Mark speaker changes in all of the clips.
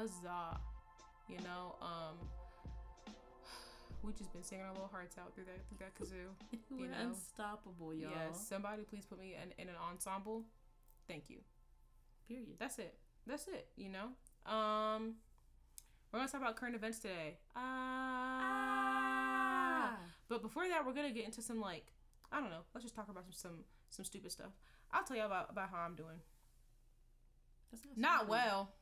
Speaker 1: Huzzah!
Speaker 2: You know, um, we just been singing our little hearts out through that through that kazoo.
Speaker 1: We're
Speaker 2: You know.
Speaker 1: unstoppable, y'all.
Speaker 2: Yes. Somebody please put me in, in an ensemble. Thank you.
Speaker 1: Period.
Speaker 2: That's it. That's it. You know. Um, we're gonna talk about current events today. Ah. But before that, we're gonna get into some like I don't know. Let's just talk about some some some stupid stuff. I'll tell you about about how I'm doing.
Speaker 1: That's
Speaker 2: Not
Speaker 1: stupid.
Speaker 2: well.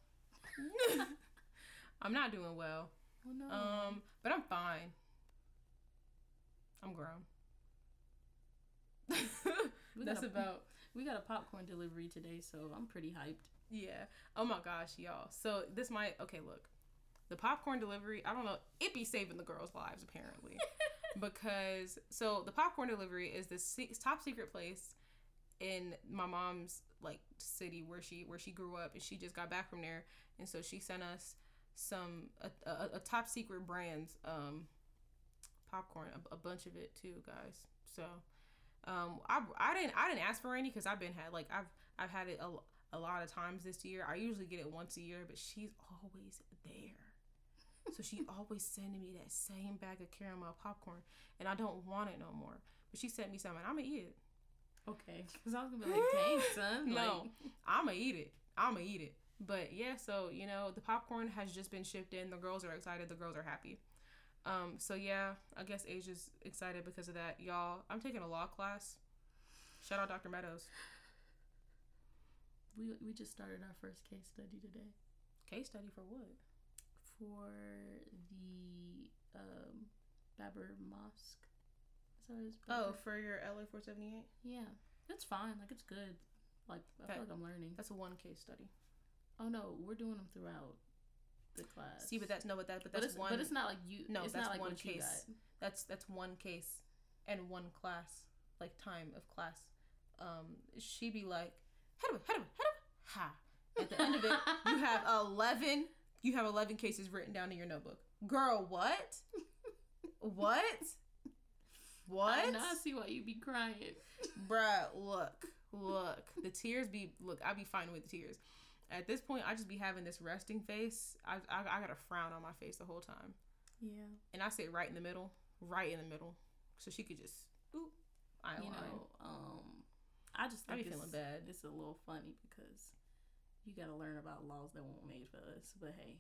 Speaker 2: I'm not doing well.
Speaker 1: Oh no.
Speaker 2: Um, but I'm fine. I'm grown. That's
Speaker 1: a-
Speaker 2: about
Speaker 1: We got a popcorn delivery today, so I'm pretty hyped.
Speaker 2: Yeah. Oh my gosh, y'all. So this might okay, look. The popcorn delivery, I don't know, it be saving the girls' lives apparently. because so the popcorn delivery is this top secret place in my mom's like city where she where she grew up and she just got back from there. And so she sent us some a, a, a top secret brands um popcorn a, a bunch of it too guys. So um I, I didn't I didn't ask for any because I've been had like I've I've had it a, a lot of times this year. I usually get it once a year but she's always there. So she always sending me that same bag of caramel popcorn and I don't want it no more. But she sent me some and I'm gonna eat it
Speaker 1: Okay. Because I was gonna be like, dang, son.
Speaker 2: no.
Speaker 1: Like,
Speaker 2: I'm gonna eat it. I'm gonna eat it. But yeah so you know the popcorn has just been shipped in. The girls are excited. The girls are happy. Um so yeah I guess Asia's excited because of that. Y'all I'm taking a law class. Shout out Dr. Meadows.
Speaker 1: We we just started our first case study today.
Speaker 2: Case study for what?
Speaker 1: For the um Babri Mosque. Is that what it's
Speaker 2: oh for your LA 478
Speaker 1: yeah. It's fine. Like it's good. Like I
Speaker 2: That-
Speaker 1: feel like I'm learning.
Speaker 2: that's a one case study
Speaker 1: Oh no, we're doing them throughout the class.
Speaker 2: see but that's no but that but
Speaker 1: but
Speaker 2: that's
Speaker 1: it's
Speaker 2: one
Speaker 1: but it's not like you.
Speaker 2: No,
Speaker 1: it's
Speaker 2: that's
Speaker 1: not like
Speaker 2: one case. that's that's one case and one class like time of class um she be like head head over head over ha at the end of it you have 11 you have 11 cases written down in your notebook girl what what what
Speaker 1: I see why you be crying.
Speaker 2: bruh look look the tears be look i be fine with the tears at this point i just be having this resting face i i, I got a frown on my face the whole time
Speaker 1: Yeah.
Speaker 2: and I sit right in the middle, right in the middle, so she could just, ooh, I
Speaker 1: You know, um, I just
Speaker 2: I
Speaker 1: think
Speaker 2: be
Speaker 1: it's,
Speaker 2: feeling bad.
Speaker 1: It's a little funny because you got to learn about laws that weren't made for us. But hey,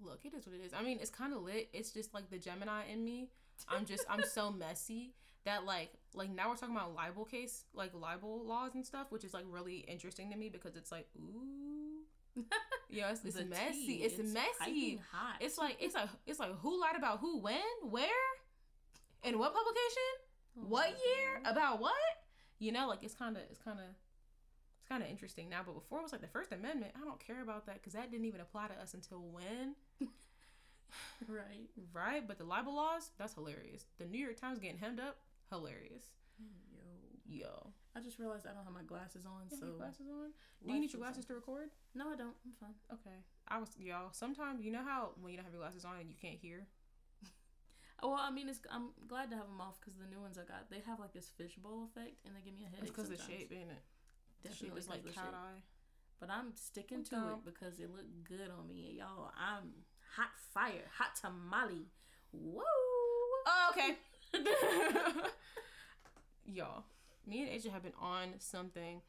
Speaker 2: Look, it is what it is. I mean, it's kind of lit. It's just like the Gemini in me. I'm just, I'm so messy that like, like now we're talking about libel case, like libel laws and stuff, which is like really interesting to me because it's like, ooh, yeah, it's, messy.
Speaker 1: tea,
Speaker 2: It's,
Speaker 1: it's
Speaker 2: messy.
Speaker 1: hot.
Speaker 2: It's like, it's like, it's like who lied about who, when, where, and what publication,
Speaker 1: Oh
Speaker 2: what year, about what? You know, like it's kind of, it's kind of. It's kind of interesting now, but before it was like the First Amendment. I don't care about that because that didn't even apply to us until when?
Speaker 1: right?
Speaker 2: Right, but the libel laws, that's hilarious. The New York Times getting hemmed up, hilarious.
Speaker 1: Yo,
Speaker 2: Yo.
Speaker 1: I just realized I don't have my glasses on,
Speaker 2: You have
Speaker 1: so
Speaker 2: your glasses on? Do you need your glasses to record?
Speaker 1: no, I don't. I'm fine.
Speaker 2: Okay. I was y'all, sometimes you know how when you don't have your glasses on and you can't hear?
Speaker 1: Well, I mean, it's I'm glad to have them off because the new ones I got they have like this fishbowl effect and they give me a headache.
Speaker 2: It's because the shape, ain't it? The shape
Speaker 1: Definitely
Speaker 2: is like
Speaker 1: 'cause of the
Speaker 2: cat
Speaker 1: shape.
Speaker 2: eye.
Speaker 1: But I'm sticking to
Speaker 2: Okay.
Speaker 1: it because it looked good on me, and y'all. I'm hot fire, hot tamale. Woo!
Speaker 2: Oh, okay. y'all, me and Asia have been on something.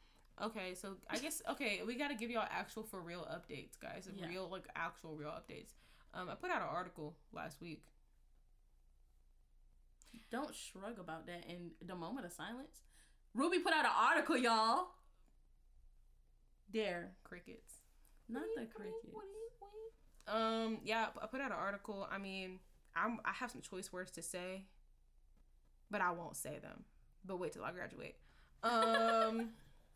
Speaker 2: Okay, so I guess okay, we got to give y'all actual for real updates, guys.
Speaker 1: Yeah.
Speaker 2: Real like actual real updates. Um, I put out an article last week.
Speaker 1: Don't shrug about that. in the moment of silence, Ruby put out an article, y'all. There,
Speaker 2: Crickets.
Speaker 1: not the cricket.
Speaker 2: Um, yeah, I put out an article. I mean, I'm I have some choice words to say, but I won't say them. But wait till I graduate. Um,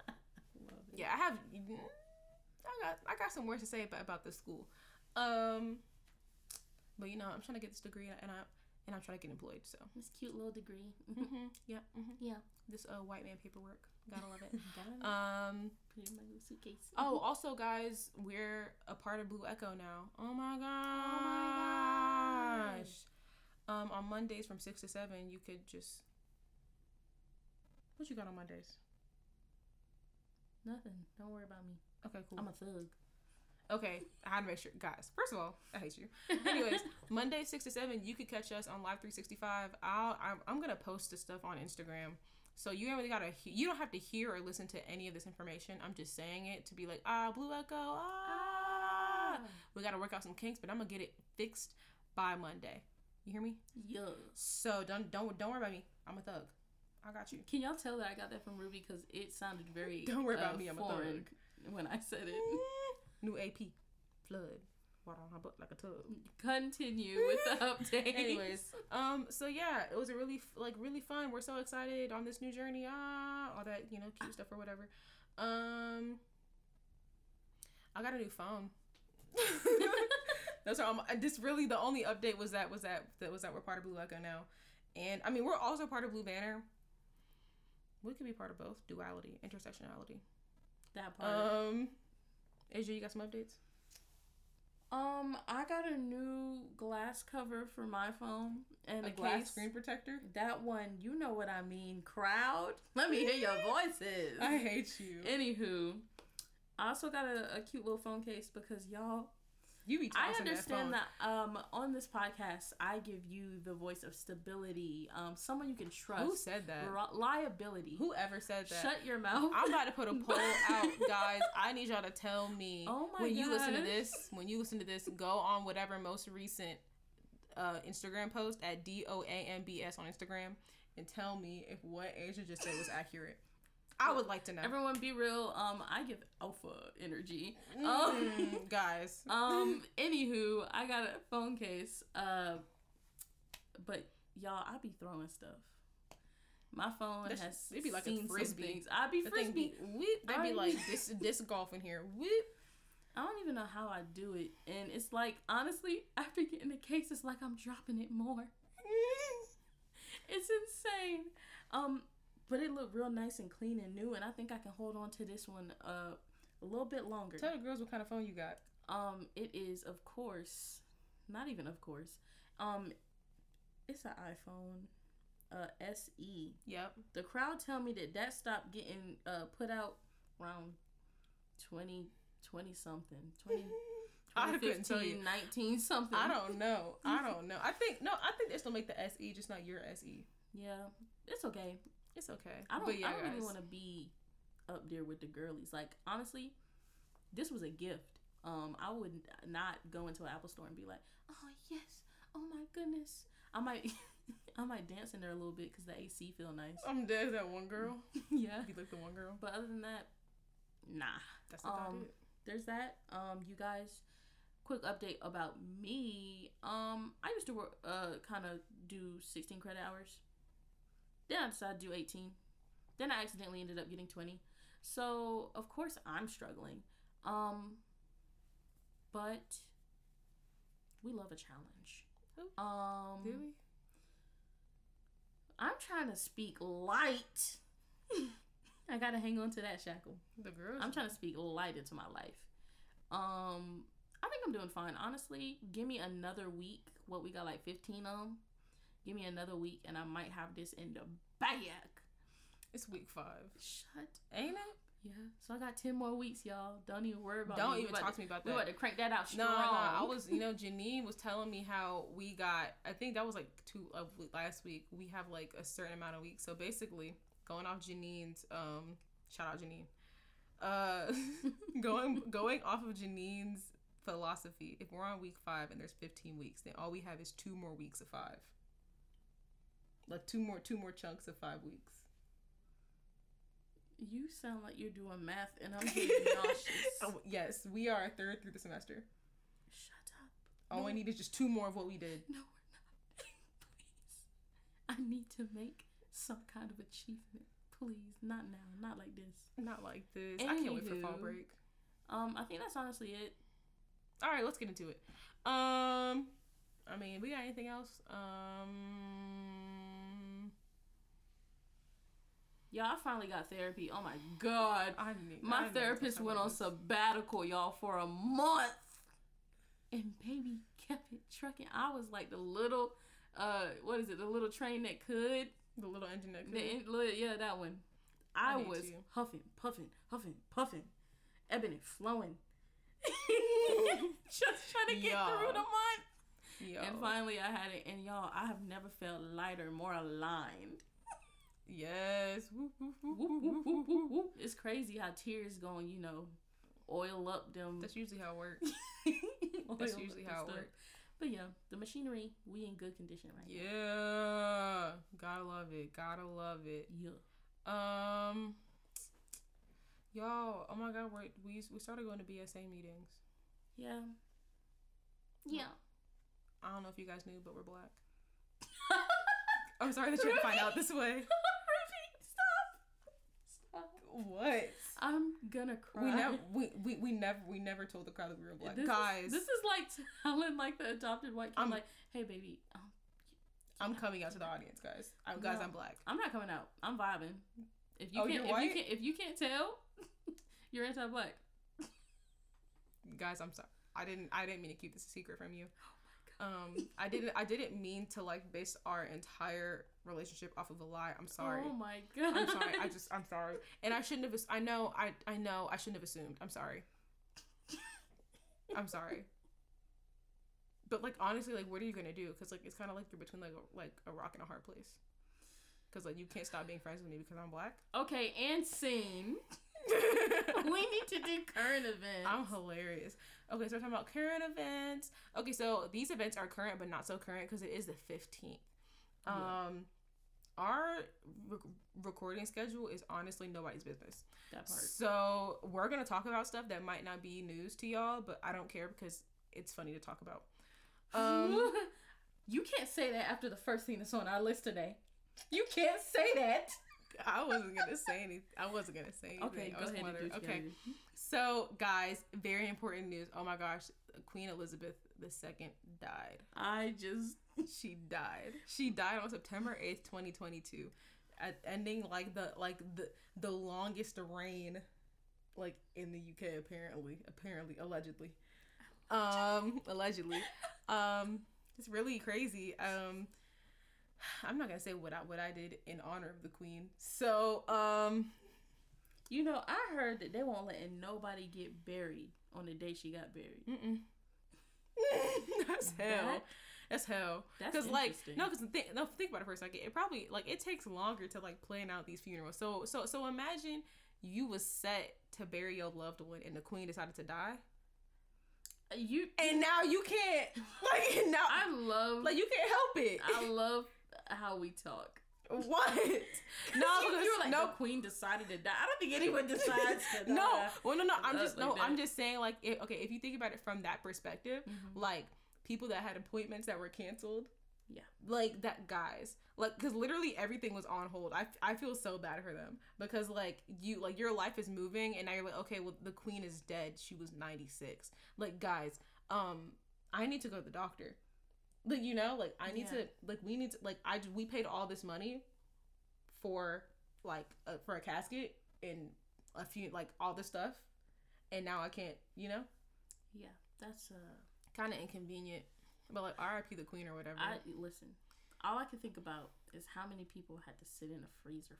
Speaker 2: yeah, I have. I got I got some words to say about, about this school. Um, but you know, I'm trying to get this degree, and I and I'm trying to get employed. So
Speaker 1: This cute little degree.
Speaker 2: hmm yeah, hmm
Speaker 1: yeah.
Speaker 2: this uh white man paperwork. Gotta love it.
Speaker 1: Gotta
Speaker 2: Um.
Speaker 1: Put it in my little suitcase.
Speaker 2: Oh, also, guys, we're a part of Blue Echo now. Oh my gosh.
Speaker 1: my gosh.
Speaker 2: Um, on Mondays from six to seven, you could just. What you got on Mondays?
Speaker 1: Nothing. Don't worry about me.
Speaker 2: Okay, cool.
Speaker 1: I'm a thug.
Speaker 2: Okay, I had to make sure, guys. First of all, I hate you. Anyways, Monday six to seven, you could catch us on Live three sixty five. I'll I'm, I'm gonna post this stuff on Instagram, so you ain't really gotta you don't have to hear or listen to any of this information. I'm just saying it to be like ah Blue Echo ah. We gotta work out some kinks, but I'm gonna get it fixed by Monday. You hear me?
Speaker 1: Yeah.
Speaker 2: So don't don't don't worry about me. I'm a thug. I got you.
Speaker 1: Can y'all tell that I got that from Ruby because it sounded very
Speaker 2: Don't worry about
Speaker 1: uh,
Speaker 2: me, I'm a
Speaker 1: thug when I said it.
Speaker 2: New AP flood water on her butt like a tub.
Speaker 1: Continue with the update.
Speaker 2: Anyways, um, so yeah, it was a really like really fun. We're so excited on this new journey. Ah, all that you know, cute stuff or whatever. Um, I got a new phone. That's all. I'm, this really the only update was that was that that was that we're part of Blue Echo now, and I mean we're also part of Blue Banner. We could be part of both duality, intersectionality.
Speaker 1: that part.
Speaker 2: Um, Asia, you got some updates?
Speaker 1: Um, I got a new glass cover for my phone and
Speaker 2: A
Speaker 1: a,
Speaker 2: glass
Speaker 1: case.
Speaker 2: screen protector.
Speaker 1: That one, you know what I mean. Crowd, let me hear your voices.
Speaker 2: I hate you.
Speaker 1: Anywho, I also got a, a cute little phone case because y'all.
Speaker 2: You be
Speaker 1: I understand
Speaker 2: that.
Speaker 1: that, um on this podcast I give you the voice of stability, um someone you can trust,
Speaker 2: Who said that?
Speaker 1: Ri- liability.
Speaker 2: Whoever said that?
Speaker 1: Shut your mouth.
Speaker 2: I'm about to put a poll out, guys. I need y'all to tell me
Speaker 1: Oh my
Speaker 2: when you listen to this. When you listen to this, go on whatever most recent uh, Instagram post at D O A M B S on Instagram and tell me if what Asia just said was accurate. I would like to know.
Speaker 1: Everyone, be real. Um, I give alpha energy.
Speaker 2: Mm,
Speaker 1: Um,
Speaker 2: guys.
Speaker 1: um. Anywho, I got a phone case. Uh, but y'all, I be throwing stuff. My phone has
Speaker 2: it be like a
Speaker 1: seen some
Speaker 2: frisbee.
Speaker 1: things. I be
Speaker 2: the
Speaker 1: frisbee.
Speaker 2: be whip. They be like this disc golf in here. Whip.
Speaker 1: I don't even know how I do it, and it's like honestly, after getting the case, it's like I'm dropping it more. It's insane. Um, but it looked real nice and clean and new, and I think I can hold on to this one uh a little bit longer.
Speaker 2: Tell the girls what kind of phone you got.
Speaker 1: Um, it is of course, not even of course. Um, it's an iPhone, uh, SE.
Speaker 2: Yep.
Speaker 1: The crowd tell me that that stopped getting uh put out around 20, 20 something, 20,
Speaker 2: I couldn't tell
Speaker 1: 2015,
Speaker 2: you.
Speaker 1: 19 something.
Speaker 2: I don't know. I don't know. I think no. I think they still make the SE, just not your SE.
Speaker 1: Yeah, it's okay.
Speaker 2: It's okay.
Speaker 1: I don't.
Speaker 2: Yeah,
Speaker 1: I don't
Speaker 2: guys.
Speaker 1: even want to be up there with the girlies. Like honestly, this was a gift. Um, I would not go into an Apple store and be like, "Oh yes, oh my goodness." I might, I might dance in there a little bit because the AC feel nice.
Speaker 2: I'm dead. That one girl.
Speaker 1: yeah,
Speaker 2: You like the one girl.
Speaker 1: but other than that, nah.
Speaker 2: That's about
Speaker 1: Um,
Speaker 2: it.
Speaker 1: There's that. Um, you guys, quick update about me. Um, I used to work, uh, kind of do 16 credit hours. Then I decided to do 18. Then I accidentally ended up getting 20. So of course I'm struggling. Um, but we love a challenge.
Speaker 2: Ooh.
Speaker 1: Um,
Speaker 2: Do we?
Speaker 1: I'm trying to speak light. I gotta hang on to that shackle.
Speaker 2: The girls.
Speaker 1: I'm trying to speak light into my life. Um, I think I'm doing fine. Honestly, give me another week. What we got like 15 on. Give me another week, and I might have this in the bag.
Speaker 2: It's week five,
Speaker 1: Shut.
Speaker 2: ain't it?
Speaker 1: Yeah. So I got 10 more weeks, y'all. Don't even worry about.
Speaker 2: Don't
Speaker 1: me.
Speaker 2: Even talk
Speaker 1: to,
Speaker 2: to me about
Speaker 1: We
Speaker 2: that.
Speaker 1: about to crank that out
Speaker 2: No, no, I was, you know, Janine was telling me how we got. I think that was like two of last week. We have like a certain amount of weeks. So basically, going off Janine's, um, shout out Janine. Uh, going going off of Janine's philosophy. If we're on week five and there's 15 weeks, then all we have is two more weeks of five. Like two more, two more chunks of five weeks.
Speaker 1: You sound like you're doing math, and I'm getting nauseous.
Speaker 2: Oh, yes, we are a third through the semester.
Speaker 1: Shut up.
Speaker 2: All I need is just two more of what we did.
Speaker 1: No, we're not. Please. I need to make some kind of achievement. Please, not now, not like this.
Speaker 2: Not like this. I can't wait for fall break.
Speaker 1: Um, I think that's honestly it.
Speaker 2: All right, let's get into it. Um, I mean, we got anything else? Um,
Speaker 1: Y'all, I finally got therapy. Oh my god.
Speaker 2: I need,
Speaker 1: My
Speaker 2: to
Speaker 1: therapist went
Speaker 2: on
Speaker 1: sabbatical, y'all, for a month. And baby kept it trucking. I was like the little uh what is it, the little train that could.
Speaker 2: the little engine that could.
Speaker 1: li- yeah, that one. I,
Speaker 2: I
Speaker 1: was
Speaker 2: you.
Speaker 1: huffing, puffing, huffing, puffing, ebbing and flowing. Just trying to get
Speaker 2: Y'all.
Speaker 1: through the month.
Speaker 2: Yo.
Speaker 1: And finally I had it. And y'all, I have never felt lighter, more aligned.
Speaker 2: Yes. Whoop, whoop, whoop.
Speaker 1: It's crazy how tears going, you know, oil up them.
Speaker 2: That's usually how it works. That's usually how it
Speaker 1: stuff.
Speaker 2: works.
Speaker 1: But yeah, the machinery, we in good condition right now.
Speaker 2: Yeah. Gotta love it. Gotta love it.
Speaker 1: Yeah.
Speaker 2: Um, y'all. Oh my God, we're, we we started going to BSA meetings.
Speaker 1: Yeah. Yeah.
Speaker 2: I don't know if you guys knew, but we're black. I'm sorry that you had to find out this way. What?
Speaker 1: I'm gonna cry.
Speaker 2: We never we, we, we never we never told the crowd that we were black.
Speaker 1: This
Speaker 2: Guys,
Speaker 1: is, this is like telling like the adopted white kid,
Speaker 2: I'm-
Speaker 1: like, "Hey, baby, um,
Speaker 2: I'm coming out to the audience, guys. I'm, guys,
Speaker 1: No.
Speaker 2: I'm black.
Speaker 1: I'm not coming out. I'm vibing. If you
Speaker 2: Oh,
Speaker 1: can't, if you can't, if you can't tell, you're anti-black.
Speaker 2: Guys, I'm sorry. I didn't I didn't mean to keep this a secret from you.
Speaker 1: Oh
Speaker 2: Um, I didn't I didn't mean to like base our entire relationship off of a lie. I'm sorry.
Speaker 1: Oh my god.
Speaker 2: I'm sorry. I just I'm sorry. And I shouldn't have. I know. I I know. I shouldn't have assumed. I'm sorry. I'm sorry. But like honestly, like what are you gonna do? Because like it's kind of like you're between like a, like a rock and a hard place. Because like you can't stop being friends with me because I'm black.
Speaker 1: okay, and scene. we need to do current events.
Speaker 2: I'm hilarious. Okay, so we're talking about current events. Okay, so these events are current but not so current because it is the 15th.
Speaker 1: Yeah.
Speaker 2: Um, Our rec- recording schedule is honestly nobody's business.
Speaker 1: that part.
Speaker 2: So we're gonna talk about stuff that might not be news to y'all, but I don't care because it's funny to talk about. Um,
Speaker 1: you can't say that after the first thing that's on our list today. You can't say that.
Speaker 2: I wasn't gonna say anything. I wasn't gonna say anything.
Speaker 1: Okay,
Speaker 2: I
Speaker 1: go
Speaker 2: was
Speaker 1: ahead and
Speaker 2: wondering-
Speaker 1: do
Speaker 2: Okay, so guys, very important news. Oh my gosh, Queen Elizabeth II died.
Speaker 1: I just
Speaker 2: She died. She died on September 8th, 2022. At ending like the like the the longest reign like in the UK apparently. Apparently allegedly. Um allegedly. Um it's really crazy. Um I'm not going to say what I what I did in honor of the queen. So, um
Speaker 1: You know, I heard that they won't let nobody get buried on the day she got buried.
Speaker 2: mm-mm. That's hell.
Speaker 1: That-
Speaker 2: That's hell.
Speaker 1: That's
Speaker 2: Because like no, because think no, think about it for a second. It probably like it takes longer to like plan out these funerals. So so so imagine you was set to bury your loved one and the queen decided to die, uh,
Speaker 1: you
Speaker 2: and now you can't like now
Speaker 1: I love
Speaker 2: like you can't help it.
Speaker 1: I love how we talk.
Speaker 2: what? No,
Speaker 1: you,
Speaker 2: because
Speaker 1: you were like
Speaker 2: no.
Speaker 1: the queen decided to die. I don't think anyone decides to die.
Speaker 2: no, well, no, no. I'm just
Speaker 1: like
Speaker 2: no. I'm just saying, like, if, okay, if you think about it from that perspective,
Speaker 1: Mhm.
Speaker 2: like people that had appointments that were canceled,
Speaker 1: Yeah.
Speaker 2: like that guys, like, because literally everything was on hold. I, I feel so bad for them because like you, like your life is moving, and now you're like, okay, well, the queen is dead. She was 96. Like, guys, um, I need to go to the doctor. Like, you know, like I need
Speaker 1: Yeah.
Speaker 2: to, like, we need to, like, I we paid all this money for like uh, for a casket and a few like all this stuff and now i can't you know
Speaker 1: Yeah, that's uh
Speaker 2: kind of inconvenient but like rip the queen or whatever
Speaker 1: I listen. All I can think about is how many people had to sit in a freezer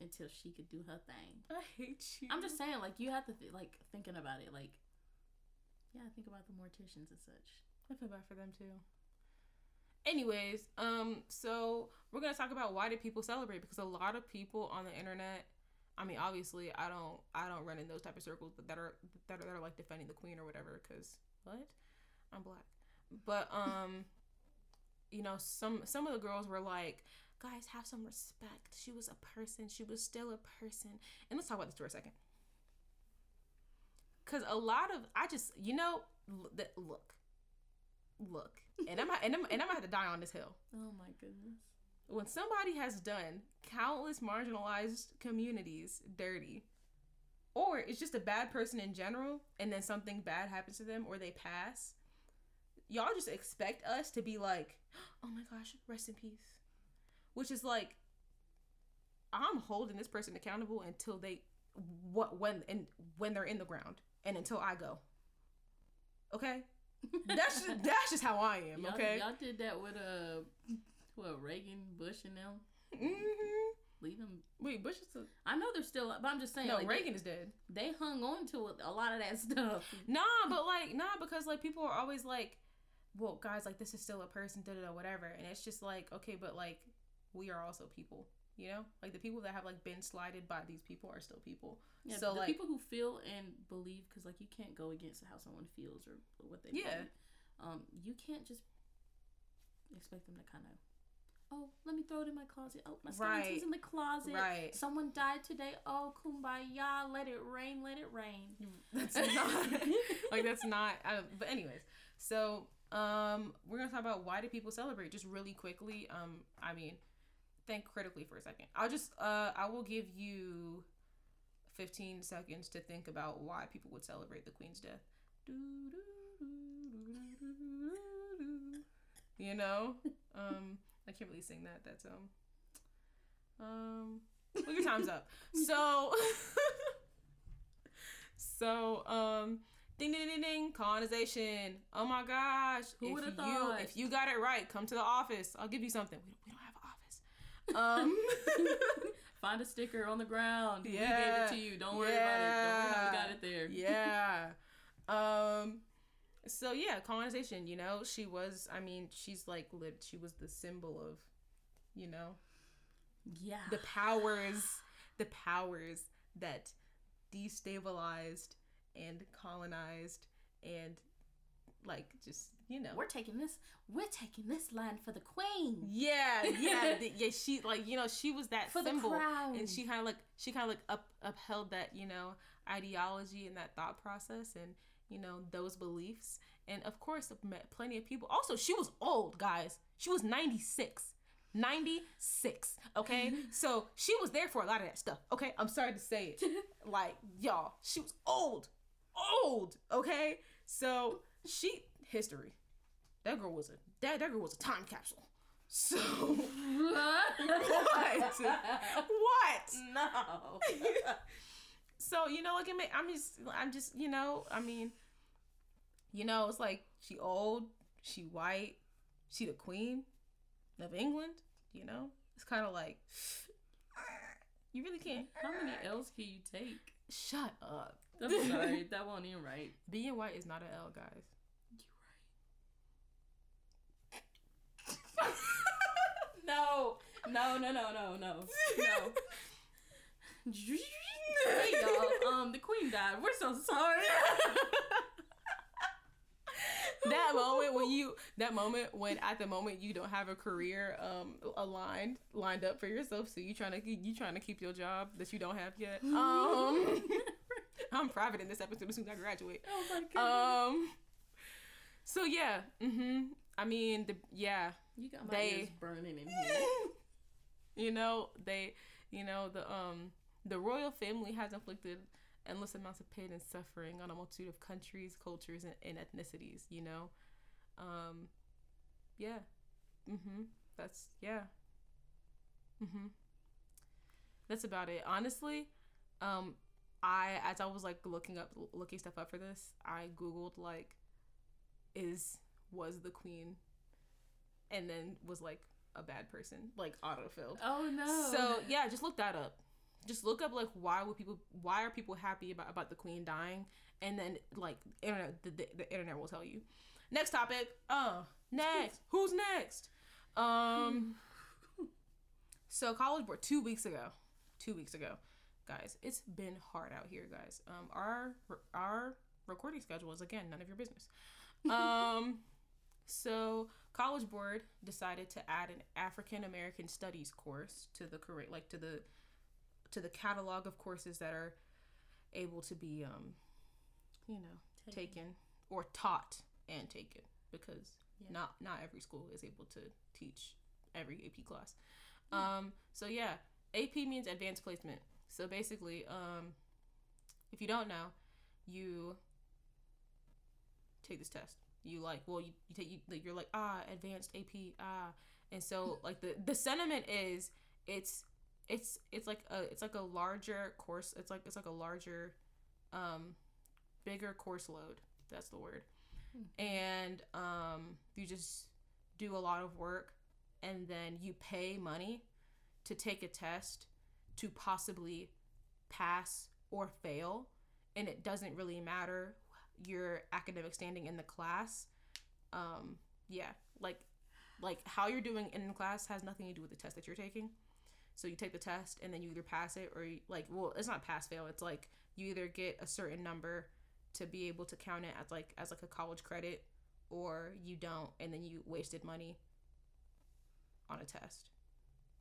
Speaker 1: until she could do her thing.
Speaker 2: I hate you
Speaker 1: I'm just saying, like you have to th- like thinking about it, like yeah, think about the morticians and such.
Speaker 2: i feel bad for them too anyways um so we're gonna talk about why did people celebrate? Because a lot of people on the internet i mean obviously i don't i don't run in those type of circles that are that are, that are like defending the queen or whatever because what? I'm black. But um you know some some of the girls were like guys have some respect. She was a person. She was still a person. And let's talk about this for a second. Because a lot of i just you know look. Look and i'm and i'm and i'm gonna have to die on this hill
Speaker 1: Oh my goodness.
Speaker 2: when somebody has done countless marginalized communities dirty or it's just a bad person in general and then something bad happens to them or they pass y'all just expect us to be like oh my gosh rest in peace which is like I'm holding this person accountable until they what when and when they're in the ground and until I go. Okay? That's just, that's just how I am,
Speaker 1: y'all,
Speaker 2: okay?
Speaker 1: Y'all did that with uh, what Reagan, Bush, and them.
Speaker 2: hmm
Speaker 1: Leave them.
Speaker 2: Wait, Bush is Still...
Speaker 1: I know they're still, but I'm just saying.
Speaker 2: no
Speaker 1: like,
Speaker 2: Reagan is dead.
Speaker 1: They, they hung on to a lot of that stuff.
Speaker 2: Nah, but like nah, because like people are always like, well, guys, like this is still a person, da da da, whatever, and it's just like okay, but like we are also people, you know, like the people that have like been slighted by these people are still people.
Speaker 1: Yeah,
Speaker 2: So,
Speaker 1: the
Speaker 2: like-
Speaker 1: people who feel and believe, because like you can't go against how someone feels or what they
Speaker 2: Yeah.
Speaker 1: believe. Um, you can't just expect them to kind of. Oh, let me throw it in my closet. Oh, my
Speaker 2: Right.
Speaker 1: in the closet.
Speaker 2: Right.
Speaker 1: Someone died today. Oh, kumbaya. Let it rain. Let it rain.
Speaker 2: That's not like that's not. I but anyways, so um, we're gonna talk about why do people celebrate? Just really quickly. Um, I mean, think critically for a second. I'll just uh, I will give you fifteen seconds to think about why people would celebrate the Queen's death. You know, um, I can't really sing that. That's um, um, well, your time's up. So, so um, ding ding ding ding, colonization. Oh my gosh!
Speaker 1: Who would've
Speaker 2: you
Speaker 1: thought?
Speaker 2: if you got it right, come to the office. I'll give you something. We, don't have. Um,
Speaker 1: Find a sticker on the ground. we gave it to you. Don't worry about it. Don't worry how we got it there.
Speaker 2: yeah. Um so yeah, colonization, you know, she was I mean, she's like lived she was the symbol of, you know,
Speaker 1: Yeah.
Speaker 2: the powers the powers that destabilized and colonized and like just, you know.
Speaker 1: We're taking this. We're taking this land for the queen.
Speaker 2: yeah, yeah, the, yeah. She like you know she was that
Speaker 1: For
Speaker 2: symbol, and she kind of like she kind of like up upheld that you know ideology and that thought process and you know those beliefs. And of course, met plenty of people. Also, she was old, guys. She was ninety six. 96 okay so she was there for a lot of that stuff okay i'm sorry to say it like y'all she was old old okay so she history that girl was a that, that girl was a time capsule so what what
Speaker 1: no.
Speaker 2: so you know like it may, i'm just i'm just you know i mean you know it's like she old she white she the queen of england you know it's kind of like you really can't
Speaker 1: How many L's can you take?
Speaker 2: shut up
Speaker 1: I'm sorry, that won't even right.
Speaker 2: being white is not an l guys
Speaker 1: No, no, no, no, no, no, no. hey y'all, um, the queen died. We're so sorry.
Speaker 2: that moment when you that moment when at the moment you don't have a career um aligned lined up for yourself so you trying to you trying to keep your job that you don't have yet um i'm private in this episode as soon as i graduate
Speaker 1: Oh my god.
Speaker 2: um so yeah mm-hmm i mean the yeah.
Speaker 1: You got my
Speaker 2: they-
Speaker 1: ears burning in here.
Speaker 2: you know they you know the um the royal family has inflicted endless amounts of pain and suffering on a multitude of countries cultures and, and ethnicities you know? Um yeah. Mm-hmm. That's yeah. Mm-hmm. That's about it. Honestly um i as i was like looking up looking stuff up for this i googled like is was the queen and then was like a bad person like autofilled
Speaker 1: Oh no.
Speaker 2: so yeah, just look that up. Just look up like why would people why are people happy about about the queen dying, and then like internet the, the, the internet will tell you. Next topic. Uh, next. Who's next? Um. So college board two weeks ago, two weeks ago, guys. It's been hard out here, guys. Um, our our recording schedule is again none of your business. Um. So College Board decided to add an African American Studies course to the curric like to the to the catalog of courses that are able to be um you know
Speaker 1: Taken.
Speaker 2: taken, or taught and taken because
Speaker 1: Yeah.
Speaker 2: not not every school is able to teach every AP class. Um so yeah, AP means advanced placement. So basically um if you don't know, you take this test. You like, well, you, you take you like you're like ah advanced AP ah, and so like the the sentiment is it's it's it's like a it's like a larger course. It's like it's like a larger, um, bigger course load. That's the word. And um, you just do a lot of work, and then you pay money to take a test to possibly pass or fail, and it doesn't really matter your academic standing in the class. Um, yeah, like like how you're doing in class has nothing to do with the test that you're taking. So you take the test and then you either pass it or you, like well, it's not pass fail. It's like you either get a certain number to be able to count it as like as like a college credit or you don't and then you wasted money on a test.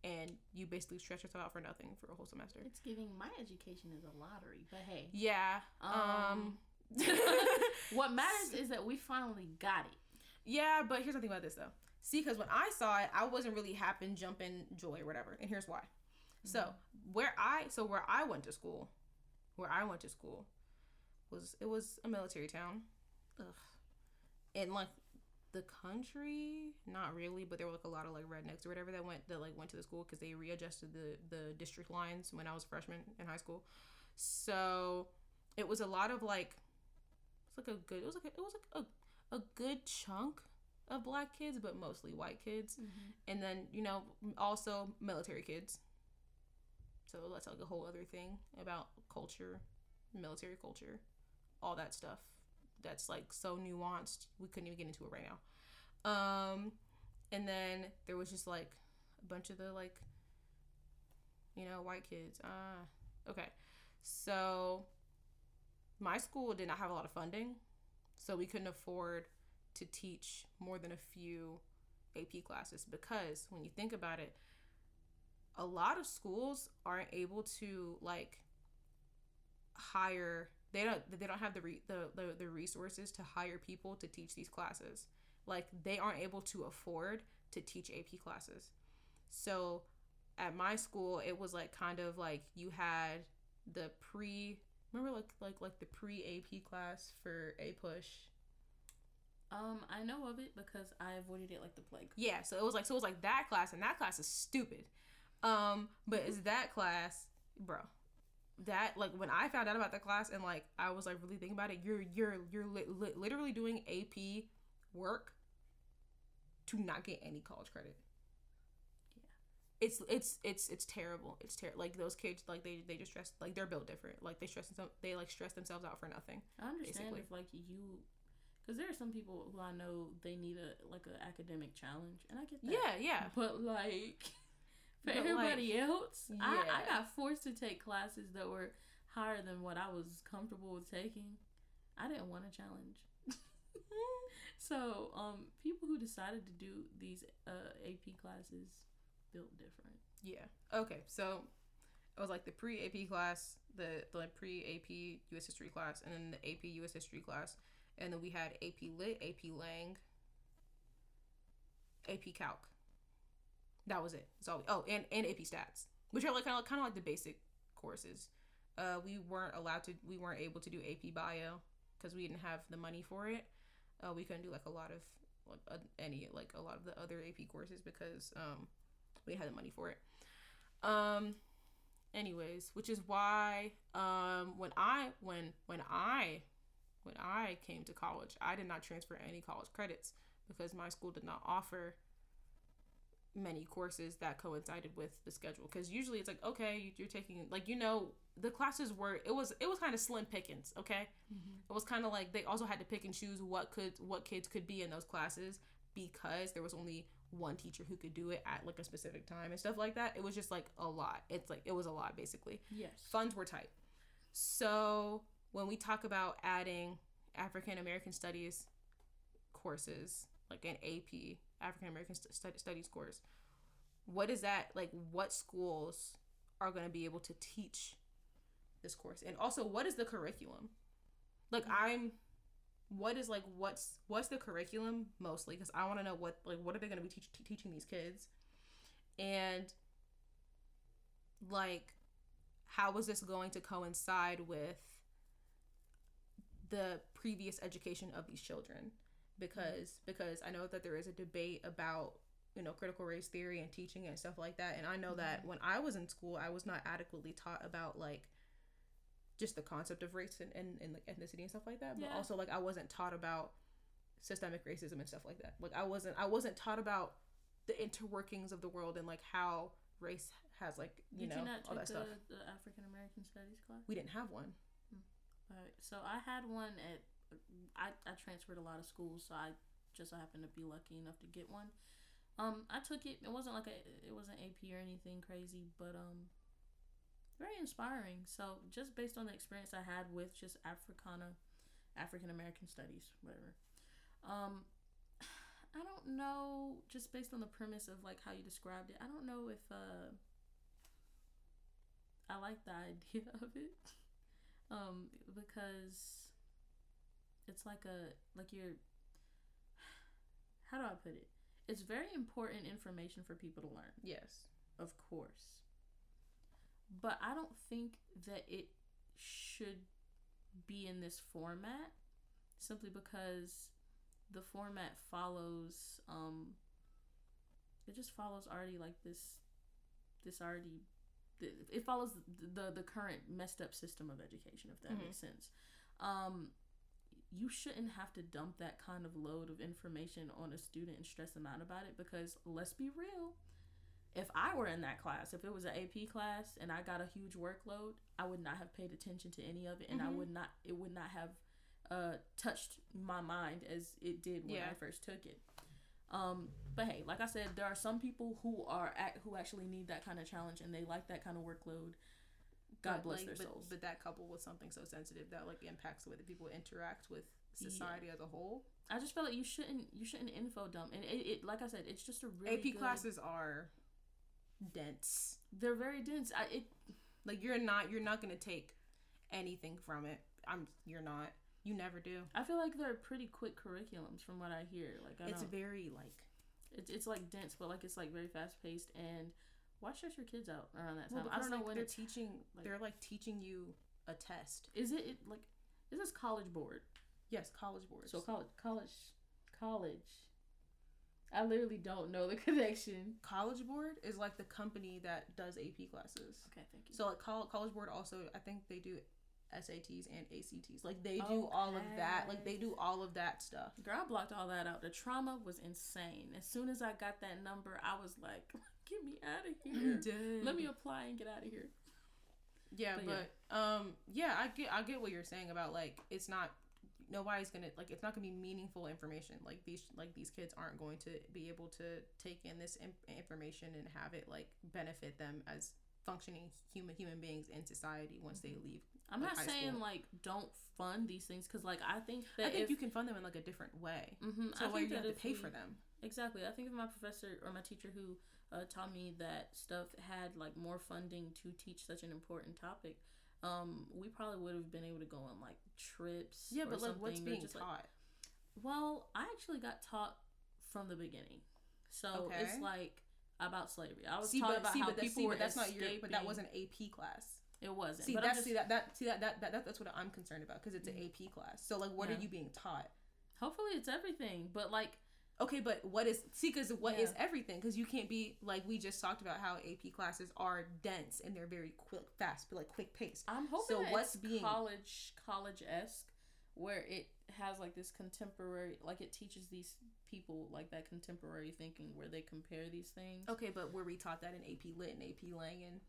Speaker 2: And you basically stretch yourself out for nothing for a whole semester.
Speaker 1: It's giving my education is a lottery, but hey.
Speaker 2: Yeah. Um,
Speaker 1: Um, what matters is that we finally got it.
Speaker 2: Yeah, but here's the thing about this though. See, because when I saw it, I wasn't really happen, jumping, joy, or whatever. And here's why. So mm-hmm. where I so where I went to school, where I went to school, was it was a military town, ugh, and like the country, not really, but there were like a lot of like rednecks or whatever that went that like went to the school because they readjusted the the district lines when I was a freshman in high school. So it was a lot of like it's like a good it was like a, it was like a a good chunk of black kids, but mostly white kids, and then you know also military kids. So that's like a whole other thing about culture, military culture, all that stuff. That's like so nuanced. We couldn't even get into it right now. Um, and then there was just like a bunch of the like, you know, white kids. Ah, okay. So my school did not have a lot of funding, so we couldn't afford to teach more than a few AP classes because when you think about it, a lot of schools aren't able to like hire they don't they don't have the re, the, the the resources to hire people to teach these classes. Like they aren't able to afford to teach AP classes. So at my school it was like kind of like you had the pre remember like like like the pre AP class for APUSH
Speaker 1: Um, I know of it because I avoided it like the plague.
Speaker 2: Yeah, so it was like so it was like that class, and that class is stupid. Um, but it's that class, bro. That like when I found out about the class and like I was like really thinking about it, you're you're you're li- li- literally doing AP work to not get any college credit.
Speaker 1: Yeah.
Speaker 2: It's it's it's it's terrible. It's terrible. Like those kids, like they they just stress like they're built different. Like they stress themselves, they like stress themselves out for nothing.
Speaker 1: I understand
Speaker 2: Basically.
Speaker 1: if like you, because there are some people who I know they need a like an academic challenge, and I get that.
Speaker 2: Yeah, yeah.
Speaker 1: But like for
Speaker 2: But,
Speaker 1: everybody else, I, I got forced to take classes that were higher than what I was comfortable with taking. I didn't want a challenge. so, um, people who decided to do these uh, AP classes built different.
Speaker 2: Yeah. Okay. So it was like the pre AP class, the the pre AP US history class, and then the AP US history class, and then we had AP Lit, AP Lang, AP Calc. That was it. So oh, and and AP Stats, which are like kind of kind of like the basic courses. Uh, we weren't allowed to. We weren't able to do AP Bio because we didn't have the money for it. Uh, we couldn't do like a lot of like uh, any like a lot of the other AP courses because um we didn't the money for it. Um anyways, which is why um when I when when I when I came to college, I did not transfer any college credits because my school did not offer many courses that coincided with the schedule. Because usually it's like okay you- you're taking like you know the classes were it was it was kind of slim pickings okay? It was kind of like they also had to pick and choose what could what kids could be in those classes because there was only one teacher who could do it at like a specific time and stuff like that it was just like a lot. It's like it was a lot basically.
Speaker 1: Yes.
Speaker 2: funds were tight. So when we talk about adding african american studies courses like an ap african american st- studies course what is that like what schools are going to be able to teach this course? And also what is the curriculum? Like mm. i'm what is like what's what's the curriculum mostly? Because i want to know what like what are they going to be teach, te- teaching these kids? And like how is this going to coincide with the previous education of these children? Because because i know that there is a debate about you know critical race theory and teaching and stuff like that. And i know that mm-hmm. when i was in school i was not adequately taught about like just the concept of race and, and, and like ethnicity and stuff like that but
Speaker 1: Yeah.
Speaker 2: also like i wasn't taught about systemic racism and stuff like that like i wasn't i wasn't taught about the interworkings of the world and like how race has like you
Speaker 1: Did
Speaker 2: know
Speaker 1: you not
Speaker 2: all that
Speaker 1: the,
Speaker 2: stuff
Speaker 1: the African American Studies class?
Speaker 2: we didn't have one
Speaker 1: Alright, so I had one at I, I transferred a lot of schools, so I just happened to be lucky enough to get one. Um, I took it. It wasn't like a it wasn't AP or anything crazy, but um, very inspiring. So just based on the experience I had with just Africana, African American studies, whatever. Um, I don't know. Just based on the premise of like how you described it, I don't know if uh, I like the idea of it um because it's like a like you're how do i put it it's very important information for people to learn
Speaker 2: yes
Speaker 1: of course but i don't think that it should be in this format simply because the format follows um it just follows already like this this already it follows the, the the current messed up system of education if that
Speaker 2: Mhm.
Speaker 1: makes sense um you shouldn't have to dump that kind of load of information on a student and stress them out about it because let's be real if i were in that class if it was an ap class and i got a huge workload i would not have paid attention to any of it and i
Speaker 2: Mhm.
Speaker 1: would not it would not have uh touched my mind as it did when
Speaker 2: Yeah.
Speaker 1: i first took it. Um but hey like i said there are some people who are at who actually need that kind of challenge and they like that kind of workload. God
Speaker 2: But,
Speaker 1: bless
Speaker 2: like,
Speaker 1: their
Speaker 2: but,
Speaker 1: souls.
Speaker 2: but that coupled with something so sensitive that like impacts the way that people interact with society as a whole.
Speaker 1: I just feel like you shouldn't you shouldn't info dump and it, it like i said it's just a really
Speaker 2: ap
Speaker 1: good-
Speaker 2: classes are dense.
Speaker 1: They're very dense. I, it
Speaker 2: like you're not you're not gonna take anything from it. I'm you're not. You never do.
Speaker 1: I feel like they're pretty quick curriculums from what i hear. Like I
Speaker 2: it's very like
Speaker 1: it's, it's like dense but like it's like very fast paced and why stress your kids out around that time? well,
Speaker 2: i
Speaker 1: don't know
Speaker 2: like,
Speaker 1: when
Speaker 2: they're teaching
Speaker 1: like-
Speaker 2: they're like teaching you a test.
Speaker 1: Is it, it like is this college board.
Speaker 2: Yes college board.
Speaker 1: so college college college i literally don't know the connection.
Speaker 2: College board is like the company that does ap classes.
Speaker 1: Okay thank you.
Speaker 2: So like col- college board also i think they do sats and acts like they do all of that. Like they do all of that stuff.
Speaker 1: Girl, I blocked all that out. The trauma was insane. As soon as I got that number, I was like, "Get me out of here! Let me apply and get out of here."
Speaker 2: Yeah,
Speaker 1: But
Speaker 2: but, um, yeah, I get I get what you're saying about like it's not nobody's gonna like it's not gonna be meaningful information. Like these like these kids aren't going to be able to take in this information and have it like benefit them as functioning human human beings in society once they leave.
Speaker 1: I'm
Speaker 2: Like
Speaker 1: not saying
Speaker 2: school.
Speaker 1: like don't fund these things because like I think that
Speaker 2: I think
Speaker 1: if,
Speaker 2: you can fund them in like a different way.
Speaker 1: Mhm,
Speaker 2: So
Speaker 1: I
Speaker 2: why
Speaker 1: think
Speaker 2: you have to pay
Speaker 1: we-
Speaker 2: for them?
Speaker 1: Exactly. I think if my professor or my teacher who uh, taught me that stuff had like more funding to teach such an important topic, um, we probably would have been able to go on like trips.
Speaker 2: Yeah,
Speaker 1: or
Speaker 2: but like what's being
Speaker 1: just, like-
Speaker 2: taught?
Speaker 1: Well, I actually got taught from the beginning, so
Speaker 2: Okay.
Speaker 1: it's like about slavery. I was
Speaker 2: see,
Speaker 1: taught
Speaker 2: but
Speaker 1: about
Speaker 2: see,
Speaker 1: how people
Speaker 2: see,
Speaker 1: were
Speaker 2: that's not your. But that
Speaker 1: was
Speaker 2: an AP class.
Speaker 1: It wasn't.
Speaker 2: See
Speaker 1: but
Speaker 2: that's
Speaker 1: just,
Speaker 2: see that that see that, that that that that's what I'm concerned about because it's an AP class. So like, what are you being taught?
Speaker 1: hopefully it's everything, but like
Speaker 2: Okay, but what is see? Because what is
Speaker 1: Yeah.
Speaker 2: everything? Because you can't be like we just talked about how AP classes are dense and they're very quick, fast, but like quick paced.
Speaker 1: I'm hoping
Speaker 2: So what's being-
Speaker 1: college college esque, where it has like this contemporary, like it teaches these people like that contemporary thinking where they compare these things.
Speaker 2: Okay, but were we taught that in AP Lit and AP Langan?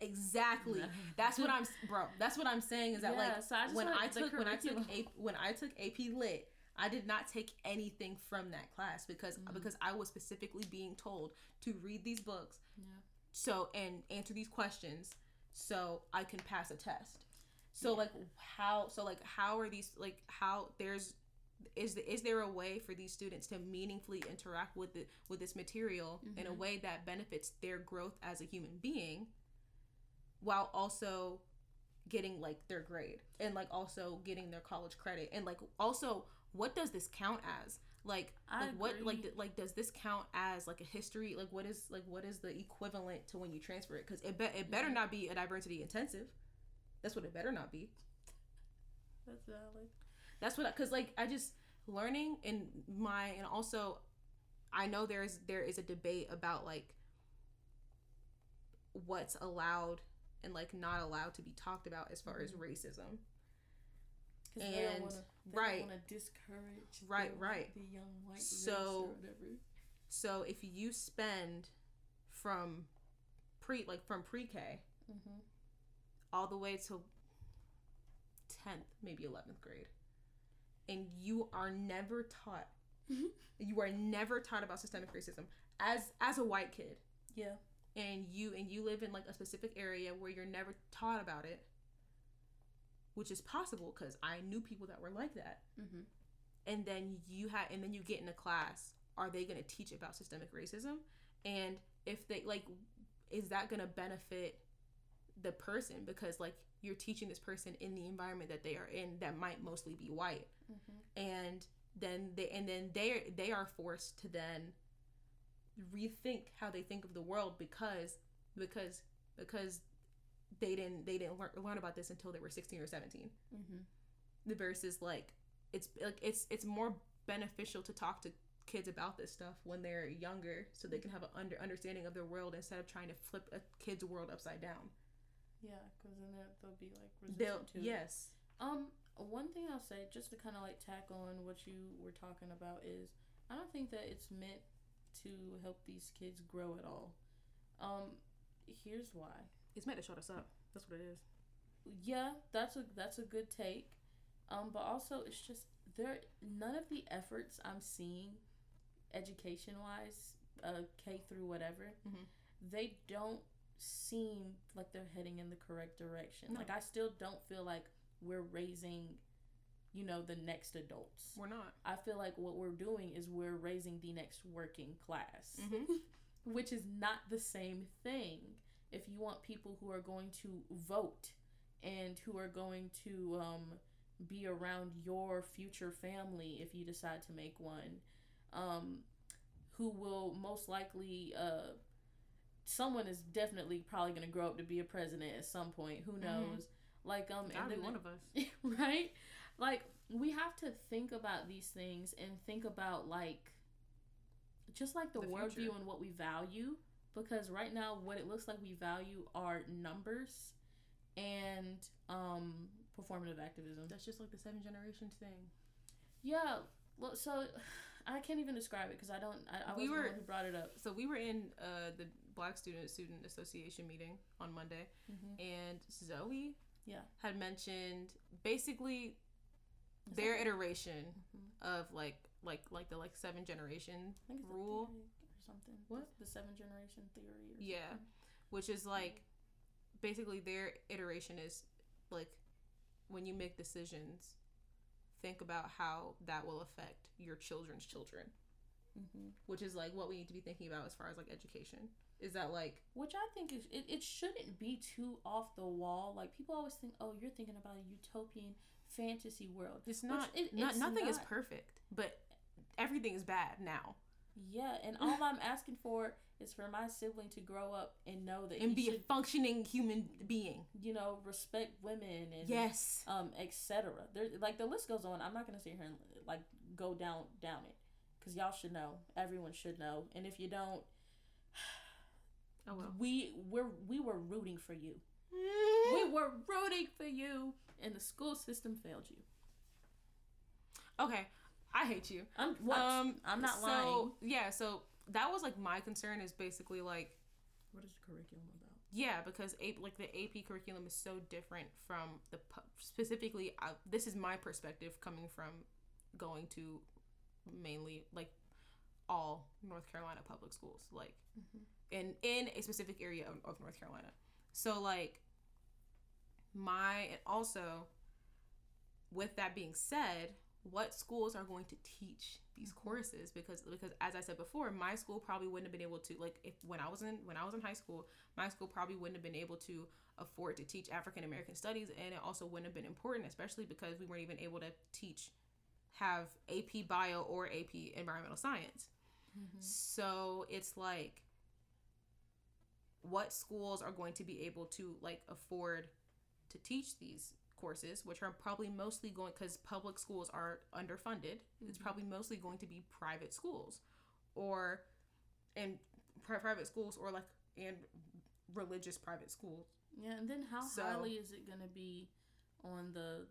Speaker 2: Exactly. That's what I'm, bro. That's what I'm saying is that
Speaker 1: Yeah,
Speaker 2: like
Speaker 1: so I
Speaker 2: when I
Speaker 1: like the
Speaker 2: took when I took AP when I took AP Lit, I did not take anything from that class because
Speaker 1: Mhm.
Speaker 2: because I was specifically being told to read these books
Speaker 1: Yeah.
Speaker 2: so and answer these questions so I can pass a test. So
Speaker 1: Yeah.
Speaker 2: like how so like how are these like how there's is the, is there a way for these students to meaningfully interact with the with this material in a
Speaker 1: Mhm.
Speaker 2: way that benefits their growth as a human being while also getting like their grade and like also getting their college credit and like also what does this count as like
Speaker 1: I
Speaker 2: like what like like does this count as like a history like what is like what is the equivalent to when you transfer it because it, be- it better
Speaker 1: Mhm.
Speaker 2: not be a diversity intensive that's what it better not be
Speaker 1: That's valid.
Speaker 2: that's what because like i just learning in my and also I know there's there is a debate about like what's allowed and like not allowed to be talked about as far as
Speaker 1: Mhm.
Speaker 2: racism.
Speaker 1: Because they don't want to
Speaker 2: right.
Speaker 1: want to discourage
Speaker 2: Right,
Speaker 1: the,
Speaker 2: right.
Speaker 1: the young white
Speaker 2: So-
Speaker 1: race or whatever.
Speaker 2: So if you spend from pre like from pre-K
Speaker 1: Mm-hmm.
Speaker 2: all the way to 10th, maybe 11th grade, and you are never taught you are never taught about systemic racism as as a white kid
Speaker 1: Yeah.
Speaker 2: and you and you live in like a specific area where you're never taught about it which is possible because i knew people that were like that
Speaker 1: Mm-hmm.
Speaker 2: and then you had and then you get in a class are they going to teach about systemic racism and if they like is that going to benefit the person because like you're teaching this person in the environment that they are in that might mostly be white
Speaker 1: Mm-hmm.
Speaker 2: and then they and then they they are forced to then rethink how they think of the world because because because they didn't they didn't learn, learn about this until they were 16 or 17
Speaker 1: Mm-hmm.
Speaker 2: the versus like it's like it's it's more beneficial to talk to kids about this stuff when they're younger so they can have an under understanding of their world instead of trying to flip a kid's world upside down
Speaker 1: Yeah, because then they'll- they'll be like
Speaker 2: they'll
Speaker 1: resistant to it.
Speaker 2: yes
Speaker 1: Um, one thing I'll say, just to kind of like tackle on what you were talking about, is I don't think that it's meant to help these kids grow at all. Um, here's why.
Speaker 2: It's meant to shut us up that's what it is
Speaker 1: Yeah, that's a that's a good take. Um, but also it's just there. None of the efforts I'm seeing, education wise, uh, K through whatever,
Speaker 2: Mhm.
Speaker 1: they don't seem like they're heading in the correct direction.
Speaker 2: No.
Speaker 1: Like I still don't feel like we're raising, you know, the next adults.
Speaker 2: we're not
Speaker 1: I feel like what we're doing is we're raising the next working class,
Speaker 2: mm-hmm.
Speaker 1: which is not the same thing. If you want people who are going to vote and who are going to um, be around your future family if you decide to make one, um, who will most likely, uh, someone is definitely probably going to grow up to be a president at some point. Who
Speaker 2: Mhm.
Speaker 1: knows? Like um,
Speaker 2: gotta
Speaker 1: and then
Speaker 2: one of us
Speaker 1: right? Like we have to think about these things and think about like just like the,
Speaker 2: The
Speaker 1: worldview and what we value. Because right now, what it looks like we value are numbers and um, performative activism.
Speaker 2: that's just like the seven generations thing
Speaker 1: Yeah. Well, so I can't even describe it because I don't. I, I
Speaker 2: We
Speaker 1: was
Speaker 2: were-
Speaker 1: the one who brought it up.
Speaker 2: so we were in uh, the Black Student Student Association meeting on Monday,
Speaker 1: Mm-hmm.
Speaker 2: and Zoe
Speaker 1: Yeah.
Speaker 2: had mentioned basically
Speaker 1: Is
Speaker 2: their
Speaker 1: that-
Speaker 2: iteration
Speaker 1: Mhm.
Speaker 2: of like like like the like seven generation
Speaker 1: I think it's a
Speaker 2: rule,
Speaker 1: something.
Speaker 2: What?
Speaker 1: The, the seven generation theory. Or
Speaker 2: Yeah.
Speaker 1: something.
Speaker 2: which is like basically their iteration is like when you make decisions, think about how that will affect your children's children,
Speaker 1: Mm-hmm.
Speaker 2: which is like what we need to be thinking about as far as like education. Is that like
Speaker 1: Which I think is it, it shouldn't be too off the wall. Like people always think, oh, you're thinking about a utopian fantasy world.
Speaker 2: it's not
Speaker 1: it-
Speaker 2: not
Speaker 1: it's
Speaker 2: nothing is perfect, but everything is bad now
Speaker 1: Yeah, and all I'm asking for is for my sibling to grow up and know that
Speaker 2: and be
Speaker 1: should,
Speaker 2: a functioning human being.
Speaker 1: you know, respect women and
Speaker 2: Yes.
Speaker 1: um, etc. There, like the list goes on. I'm not gonna sit here and like go down down it because y'all should know. Everyone should know, and if you don't,
Speaker 2: Oh well.
Speaker 1: we we're we were rooting for you. We were rooting for you, and the school system failed you.
Speaker 2: Okay, I hate you.
Speaker 1: I'm what?
Speaker 2: Um,
Speaker 1: I'm not lying.
Speaker 2: so,
Speaker 1: lying.
Speaker 2: Yeah, so that was like my concern is basically like
Speaker 1: What is the curriculum about?
Speaker 2: yeah because AP, like the AP curriculum is so different from the specifically uh, this is my perspective coming from going to mainly like all North Carolina public schools like
Speaker 1: Mhm.
Speaker 2: in in a specific area of, of North Carolina. So like my and also with that being said, what schools are going to teach these mm-hmm. courses because because as I said before, my school probably wouldn't have been able to like if when I was in when I was in high school, my school probably wouldn't have been able to afford to teach African American studies and it also wouldn't have been important especially because we weren't even able to teach have AP bio or AP environmental science. Mm-hmm. So it's like what schools are going to be able to like afford to teach these courses, which are probably mostly going because public schools are underfunded. It's
Speaker 1: Mhm.
Speaker 2: probably mostly going to be private schools or in pri- private schools or like and religious private schools.
Speaker 1: Yeah, and then how
Speaker 2: So-
Speaker 1: highly is it gonna be on the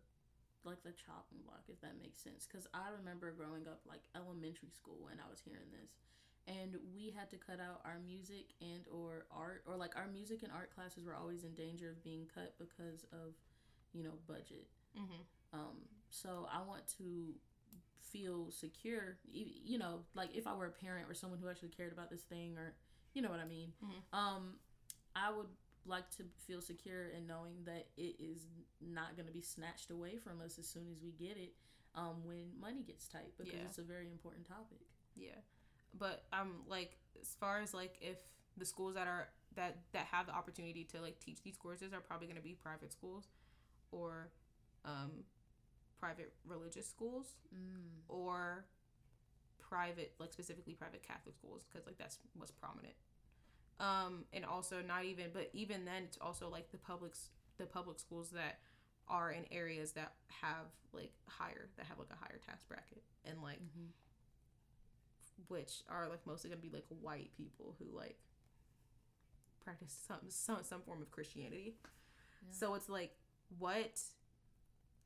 Speaker 1: like the chopping block if that makes sense? Because I remember growing up like elementary school and I was hearing this, and we had to cut out our music and or art or like our music and art classes were always in danger of being cut because of you know budget.
Speaker 2: Mm-hmm.
Speaker 1: Um, so I want to feel secure, you know, like if I were a parent or someone who actually cared about this thing, or you know what I mean.
Speaker 2: Mhm.
Speaker 1: Um, I would like to feel secure in knowing that it is not going to be snatched away from us as soon as we get it. Um, when money gets tight, because
Speaker 2: Yeah.
Speaker 1: it's a very important topic.
Speaker 2: Yeah, but um, like as far as like if the schools that are that that have the opportunity to like teach these courses are probably going to be private schools, or um, private religious schools,
Speaker 1: Mm.
Speaker 2: or private like specifically private Catholic schools because like that's what's prominent. Um, and also not even, but even then, it's also like the public's the public schools that are in areas that have like higher that have like a higher tax bracket and like
Speaker 1: Mhm.
Speaker 2: which are like mostly gonna be like white people who like practice some some some form of Christianity.
Speaker 1: Yeah.
Speaker 2: So it's like what,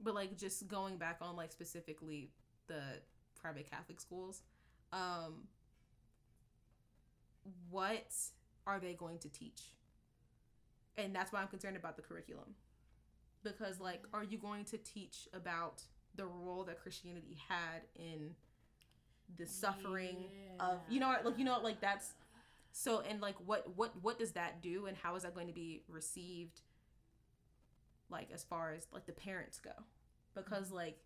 Speaker 2: but like just going back on like specifically the private Catholic schools, um, what are they going to teach? And that's why I'm concerned about the curriculum, because like, are you going to teach about the role that Christianity had in the suffering of you know like you know like that's so and like what what what does that do and how is that going to be received like as far as like the parents go. Because mm-hmm. like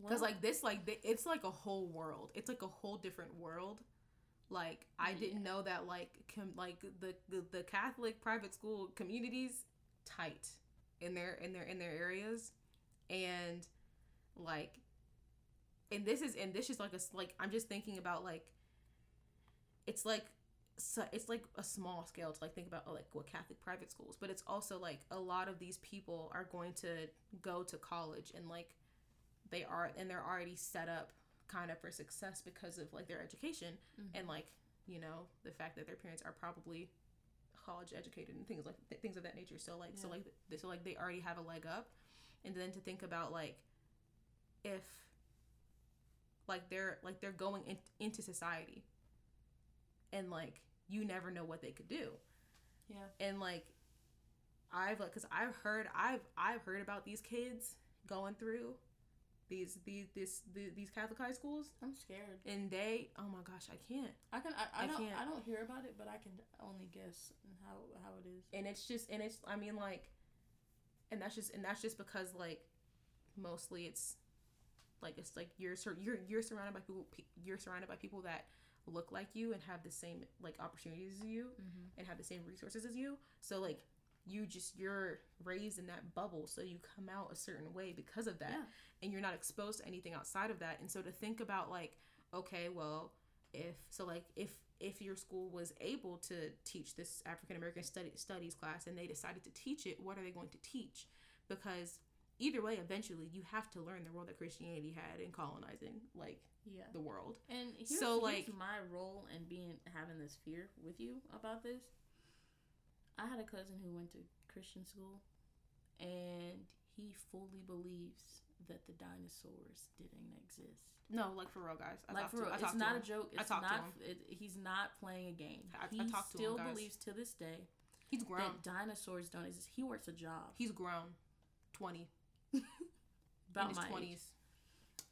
Speaker 2: because like this like th- it's like a whole world. It's like a whole different world. Like i didn't know that like com- like the, the the catholic private school communities tight in their in their in their areas. And like and this is and this is like a like i'm just thinking about like it's like so it's like a small scale to like think about like what catholic private schools but it's also like a lot of these people are going to go to college and like they are and they're already set up kind of for success because of like their education
Speaker 1: Mhm.
Speaker 2: and like you know the fact that their parents are probably college educated and things like th- things of that nature. So like so like th- so like they already have a leg up. And then to think about like if like they're like they're going in, into society and like you never know what they could do
Speaker 1: yeah,
Speaker 2: and like i've like because i've heard i've i've heard about these kids going through these these this the, these catholic high schools
Speaker 1: I'm scared.
Speaker 2: and they oh my gosh i can't
Speaker 1: I can I, I,
Speaker 2: I
Speaker 1: don't
Speaker 2: can't.
Speaker 1: I don't hear about it, but I can only guess how how it is.
Speaker 2: and it's just and it's i mean like and that's just and that's just because like mostly it's like it's like you're sur- you're you're surrounded by people you're surrounded by people that look like you and have the same like opportunities as you
Speaker 1: Mm-hmm.
Speaker 2: and have the same resources as you so like you just you're raised in that bubble so you come out a certain way because of that
Speaker 1: Yeah.
Speaker 2: and you're not exposed to anything outside of that and so to think about like okay well if so like if if your school was able to teach this african american study, studies class and they decided to teach it what are they going to teach because either way eventually you have to learn the role that christianity had in colonizing like
Speaker 1: Yeah.
Speaker 2: the world
Speaker 1: And here's,
Speaker 2: So,
Speaker 1: here's
Speaker 2: like-
Speaker 1: my role in being having this fear with you about this. I had a cousin who went to Christian school, and he fully believes that the dinosaurs didn't exist.
Speaker 2: no like for real guys I
Speaker 1: like
Speaker 2: talked
Speaker 1: for
Speaker 2: to-
Speaker 1: real,
Speaker 2: I
Speaker 1: it's not a joke.
Speaker 2: I
Speaker 1: It's
Speaker 2: talked to
Speaker 1: not.
Speaker 2: him.
Speaker 1: It, he's not playing a game.
Speaker 2: I- I
Speaker 1: he
Speaker 2: talked to him,
Speaker 1: still
Speaker 2: guys.
Speaker 1: believes to this day
Speaker 2: he's grown
Speaker 1: that dinosaurs don't exist. He works a job
Speaker 2: he's grown 20
Speaker 1: about
Speaker 2: in his
Speaker 1: my
Speaker 2: 20s
Speaker 1: age.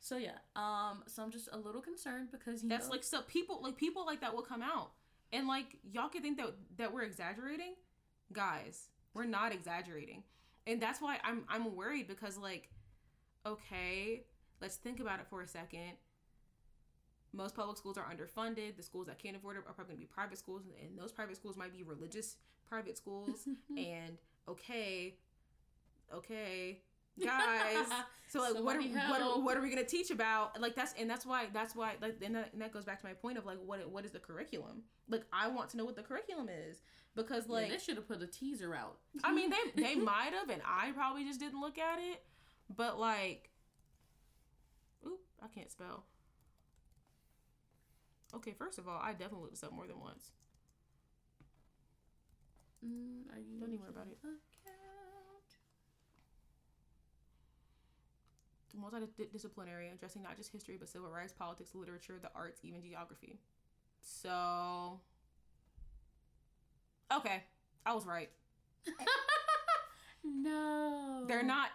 Speaker 1: So yeah, um, so I'm just a little concerned because he
Speaker 2: That's
Speaker 1: knows-
Speaker 2: like so people like people like that will come out and like y'all can think that that we're exaggerating, guys. We're not exaggerating, and that's why I'm I'm worried because like, okay, let's think about it for a second. Most public schools are underfunded. The schools that can't afford it are probably going to be private schools, and those private schools might be religious private schools. and okay, okay, guys. So like, what are, what are, what are we gonna teach about? Like that's and that's why that's why like and that, and that goes back to my point of like what what is the curriculum? Like I want to know what the curriculum is because
Speaker 1: Yeah,
Speaker 2: like
Speaker 1: they should have put a teaser out.
Speaker 2: I mean they they might have and I probably just didn't look at it, but like, oop, I can't spell. Okay, first of all, I definitely looked this up more than once.
Speaker 1: Mm, are you
Speaker 2: Don't even worry about it. Multidisciplinary, addressing not just history but civil rights, politics, literature, the arts, even geography. So, okay, I was right.
Speaker 1: no,
Speaker 2: They're not.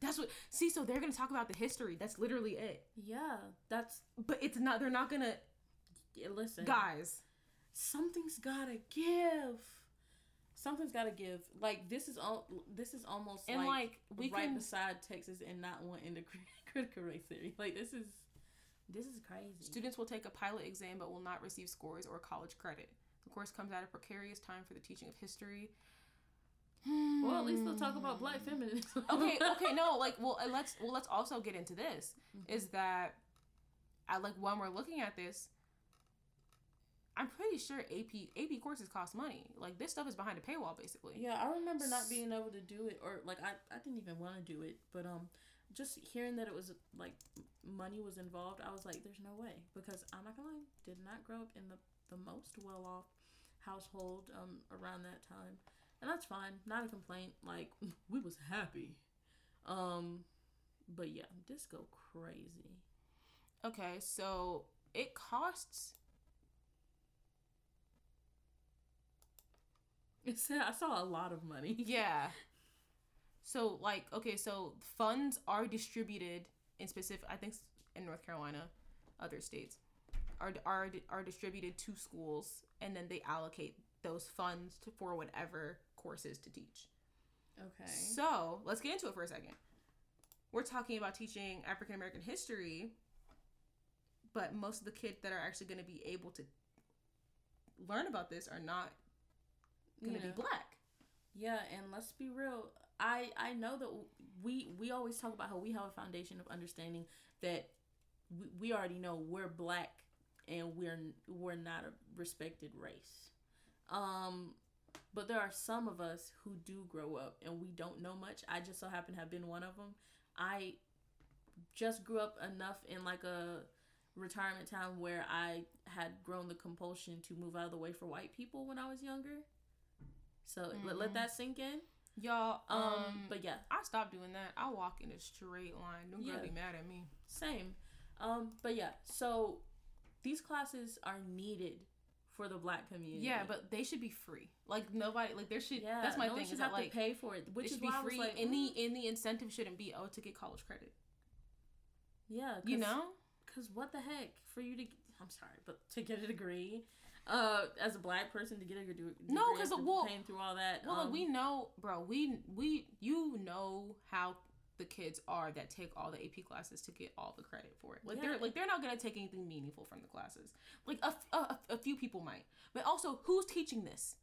Speaker 2: That's what. See, so they're gonna talk about the history. That's literally it.
Speaker 1: Yeah, that's
Speaker 2: But it's not. They're not gonna.
Speaker 1: yeah, listen,
Speaker 2: Guys,
Speaker 1: something's gotta give. Something's gotta give. Like this is all. This is almost
Speaker 2: and
Speaker 1: like,
Speaker 2: like, we
Speaker 1: right
Speaker 2: can.
Speaker 1: beside Texas and not wanting the critical race theory. Like this is, this is crazy.
Speaker 2: Students will take a pilot exam but will not receive scores or college credit. The course comes at a precarious time for the teaching of history.
Speaker 1: well, at least they'll talk about black hmm. feminism.
Speaker 2: okay, okay, no, like, well, uh, let's well, let's also get into this. Mm-hmm. Is that, I like when we're looking at this. I'm pretty sure AP AP courses cost money. Like this stuff is behind a paywall, basically.
Speaker 1: Yeah, I remember not being able to do it, or like I, I didn't even want to do it, but um, just hearing that it was like money was involved, I was like, there's no way because I'm not gonna lie, did not grow up in the the most well off household um around that time, and that's fine, not a complaint. Like we was happy, um, but yeah, this go crazy.
Speaker 2: Okay, so it costs.
Speaker 1: I saw a lot of money.
Speaker 2: Yeah. So like, okay, so funds are distributed in specific. I think in North Carolina, other states are are are distributed to schools, and then they allocate those funds to, for whatever courses to teach.
Speaker 1: Okay.
Speaker 2: So let's get into it for a second. We're talking about teaching African American history, but most of the kids that are actually going to be able to learn about this are not to
Speaker 1: Yeah.
Speaker 2: be black.
Speaker 1: Yeah, and let's be real. I I know that we we always talk about how we have a foundation of understanding that we, we already know we're black and we're we're not a respected race. Um but there are some of us who do grow up and we don't know much. I just so happen to have been one of them. I just grew up enough in like a retirement town where I had grown the compulsion to move out of the way for white people when I was younger. So let, let
Speaker 2: Mhm.
Speaker 1: that sink in.
Speaker 2: Y'all,
Speaker 1: Um,
Speaker 2: um,
Speaker 1: but yeah,
Speaker 2: I stopped doing that. I walk in a straight line. Don't
Speaker 1: Yeah.
Speaker 2: really mad at me.
Speaker 1: same. Um, but yeah, so these classes are needed for the black community.
Speaker 2: Yeah, but they should be free. Like nobody, like there should.
Speaker 1: yeah,
Speaker 2: that's my
Speaker 1: no
Speaker 2: thing.
Speaker 1: should
Speaker 2: Is that
Speaker 1: have
Speaker 2: like
Speaker 1: to pay for it, which
Speaker 2: should
Speaker 1: is
Speaker 2: be
Speaker 1: why I was
Speaker 2: free,
Speaker 1: like,
Speaker 2: and the and the incentive shouldn't be oh to get college credit.
Speaker 1: yeah,
Speaker 2: You know?
Speaker 1: because what the heck for you to I'm sorry, but to get a degree, uh, as a black person to get a degree,
Speaker 2: No,
Speaker 1: because
Speaker 2: well-
Speaker 1: paying through all that,
Speaker 2: Well,
Speaker 1: um,
Speaker 2: we know, bro. We we you know how the kids are that take all the AP classes to get all the credit for it. Like
Speaker 1: Yeah.
Speaker 2: they're like they're not gonna take anything meaningful from the classes. Like a a few people might, but also who's teaching this?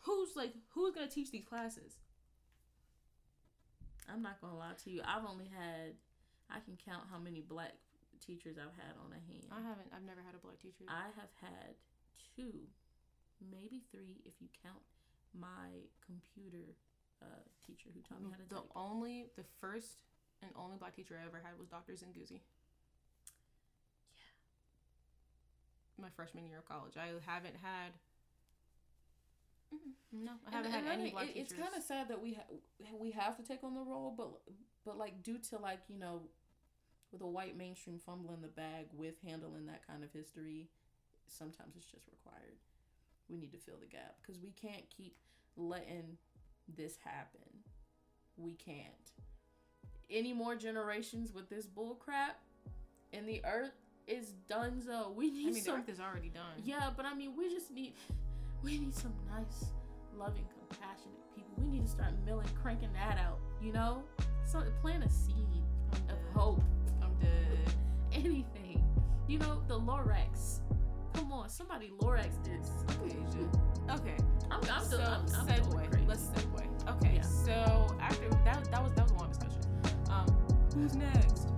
Speaker 2: Who's like who's gonna teach these classes?
Speaker 1: I'm not gonna lie to you. I've only had, I can count how many black teachers I've had on a hand.
Speaker 2: I haven't. I've never had a black teacher.
Speaker 1: I have had two, maybe three if you count my computer uh, teacher who taught me how to
Speaker 2: the
Speaker 1: type.
Speaker 2: only the first and only black teacher I ever had was Dr. Zinguzi.
Speaker 1: Yeah.
Speaker 2: My freshman year of college, I haven't had. No, I haven't
Speaker 1: and
Speaker 2: had any
Speaker 1: really,
Speaker 2: black
Speaker 1: it-
Speaker 2: teachers.
Speaker 1: It's kind of sad that we ha- we have to take on the role, but but like due to like you know, with a white mainstream fumbling the bag with handling that kind of history, sometimes it's just required. We need to fill the gap because we can't keep letting this happen. We can't. Any more generations with this bull crap, and the earth is done. So we need I
Speaker 2: mean, the
Speaker 1: some
Speaker 2: earth is already done.
Speaker 1: yeah, but I mean, we just need we need some nice, loving, compassionate people. We need to start milling, cranking that out. You know, so plant a seed of hope.
Speaker 2: I'm dead.
Speaker 1: Anything. You know, the Lorax come on, somebody Lorax this.
Speaker 2: Okay, okay.
Speaker 1: I'm, I'm
Speaker 2: so,
Speaker 1: doing, I'm, I'm
Speaker 2: segue. Let's segue. Okay,
Speaker 1: yeah.
Speaker 2: so after that, that was that was the longest question. Um, who's next?